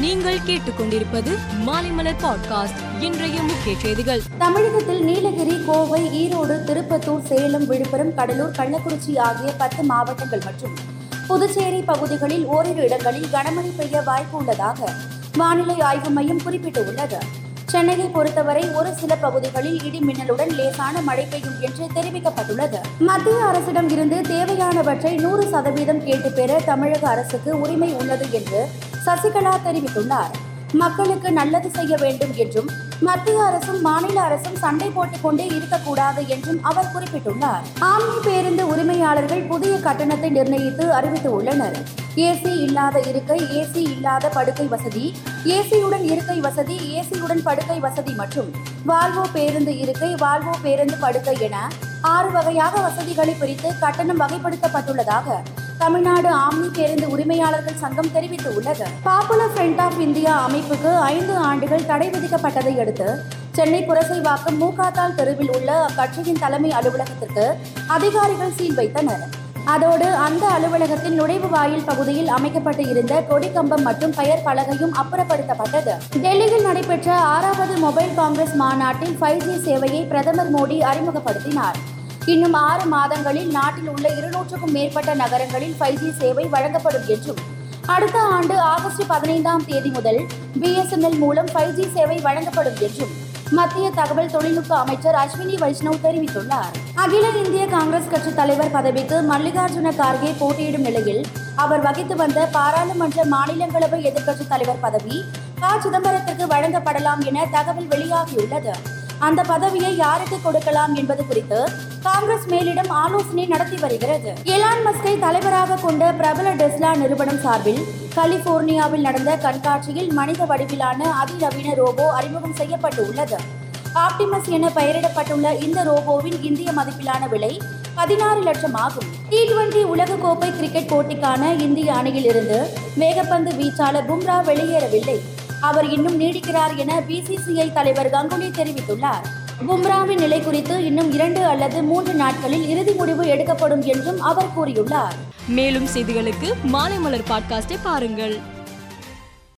நீங்கள் கேட்டுக்கொண்டிருப்பது மாலைமலர் பாட்காஸ்ட். இன்றைய முக்கிய செய்திகள். தமிழகத்தில் நீலகிரி கோவை ஈரோடு திருப்பத்தூர் சேலம் விழுப்புரம் கடலூர் கள்ளக்குறிச்சி ஆகிய பத்து மாவட்டங்கள் மற்றும் புதுச்சேரி பகுதிகளில் ஓரிரு இடங்களில் கனமழை பெய்ய வாய்ப்பு உள்ளதாக வானிலை ஆய்வு மையம் குறிப்பிட்டுள்ளது. சென்னையை பொறுத்தவரை ஒரு சில பகுதிகளில் இடி மின்னலுடன் லேசான மழை பெய்யும் என்று தெரிவிக்கப்பட்டுள்ளது. மத்திய அரசிடம் இருந்து தேவையானவற்றை நூறு சதவீதம் கேட்டு பெற தமிழக அரசுக்கு உரிமை உள்ளது என்று சசிகலா தெரிவித்துள்ளார். மக்களுக்கு நல்லது செய்ய வேண்டும் என்றும் மத்திய அரசும் மாநில அரசும் சண்டை போட்டுக் கொண்டே இருக்கக்கூடாது என்றும் அவர் குறிப்பிட்டுள்ளார். ஆம்னி பேருந்து உரிமையாளர்கள் புதிய கட்டணத்தை நிர்ணயித்து அறிவித்து உள்ளனர். ஏசி இல்லாத இருக்கை ஏசி இல்லாத படுக்கை வசதி ஏசியுடன் இருக்கை வசதி ஏசியுடன் படுக்கை வசதி மற்றும் வால்வோ பேருந்து இருக்கை வால்வோ பேருந்து படுக்கை என ஆறு வகையாக வசதிகளை பிரித்து கட்டணம் வகைப்படுத்தப்பட்டுள்ளதாக தமிழ்நாடு ஆம்னி பேருந்து உரிமையாளர்கள் சங்கம் தெரிவித்துள்ளது பாப்புலர் ஃப்ரண்ட் ஆஃப் இந்தியா அமைப்புக்கு ஐந்து ஆண்டுகள் தடை விதிக்கப்பட்டதை அடுத்து சென்னை புரசைவாக்கம் மூகாத்தால் தெருவில் உள்ள அக்கட்சியின் தலைமை அலுவலகத்திற்கு அதிகாரிகள் சீல் வைத்தனர். அதோடு அந்த அலுவலகத்தின் நுழைவு வாயில் பகுதியில் அமைக்கப்பட்டு இருந்த கொடிக்கம்பம் மற்றும் பெயர் பலகையும் அப்புறப்படுத்தப்பட்டது. டெல்லியில் நடைபெற்ற ஆறாவது மொபைல் காங்கிரஸ் மாநாட்டில் ஃபைவ் ஜி சேவையை பிரதமர் மோடி அறிமுகப்படுத்தினார். இன்னும் ஆறு மாதங்களில் நாட்டில் உள்ள இருநூற்றுக்கும் மேற்பட்ட நகரங்களில் ஃபைவ் ஜி சேவை வழங்கப்படும் என்றும் அடுத்த ஆண்டு ஆகஸ்ட் பதினைந்தாம் தேதி முதல் பிஎஸ்என்எல் மூலம் ஃபைவ் ஜி சேவை வழங்கப்படும் என்றும் மத்திய தகவல் தொழில்நுட்ப அமைச்சர் அஸ்வினி வைஷ்ணவ் தெரிவித்துள்ளார். அகில இந்திய காங்கிரஸ் கட்சி தலைவர் பதவிக்கு மல்லிகார்ஜுன கார்கே போட்டியிடும் நிலையில் அவர் வகித்து வந்த பாராளுமன்ற மாநிலங்களவை எதிர்க்கட்சித் தலைவர் பதவி ப. சிதம்பரத்திற்கு வழங்கப்படலாம் என தகவல் வெளியாகியுள்ளது. அந்த பதவியை யாருக்கு கொடுக்கலாம் என்பது குறித்து காங்கிரஸ் மேலிடம் ஆலோசனை நடத்தி வருகிறது. எலான் மஸ்கை தலைவராக கொண்ட பிரபல டெஸ்லா நிறுவனம் சார்பில் கலிபோர்னியாவில் நடந்த கண்காட்சியில் மனித வடிவிலான அதிநவீன ரோபோ அறிமுகம் செய்யப்பட்டு உள்ளது ஆப்டிமஸ் என பெயரிடப்பட்டுள்ள இந்த ரோபோவின் இந்திய மதிப்பிலான விலை பதினாறு லட்சம் ஆகும். டி டுவெண்டி உலகக்கோப்பை கிரிக்கெட் போட்டிக்கான இந்திய அணியில் இருந்து வேகப்பந்து வீச்சாளர் பும்ரா வெளியேறவில்லை. அவர் இன்னும் நீடிக்கிறார் என பிசிசிஐ தலைவர் கங்குலி தெரிவித்துள்ளார். பும்ராவின் நிலை குறித்து இன்னும் இரண்டு அல்லது மூன்று நாட்களில் இறுதி முடிவு எடுக்கப்படும் என்றும் அவர் கூறியுள்ளார். மேலும் செய்திகளுக்கு மாலைமலர் பாட்காஸ்டை பாருங்கள்.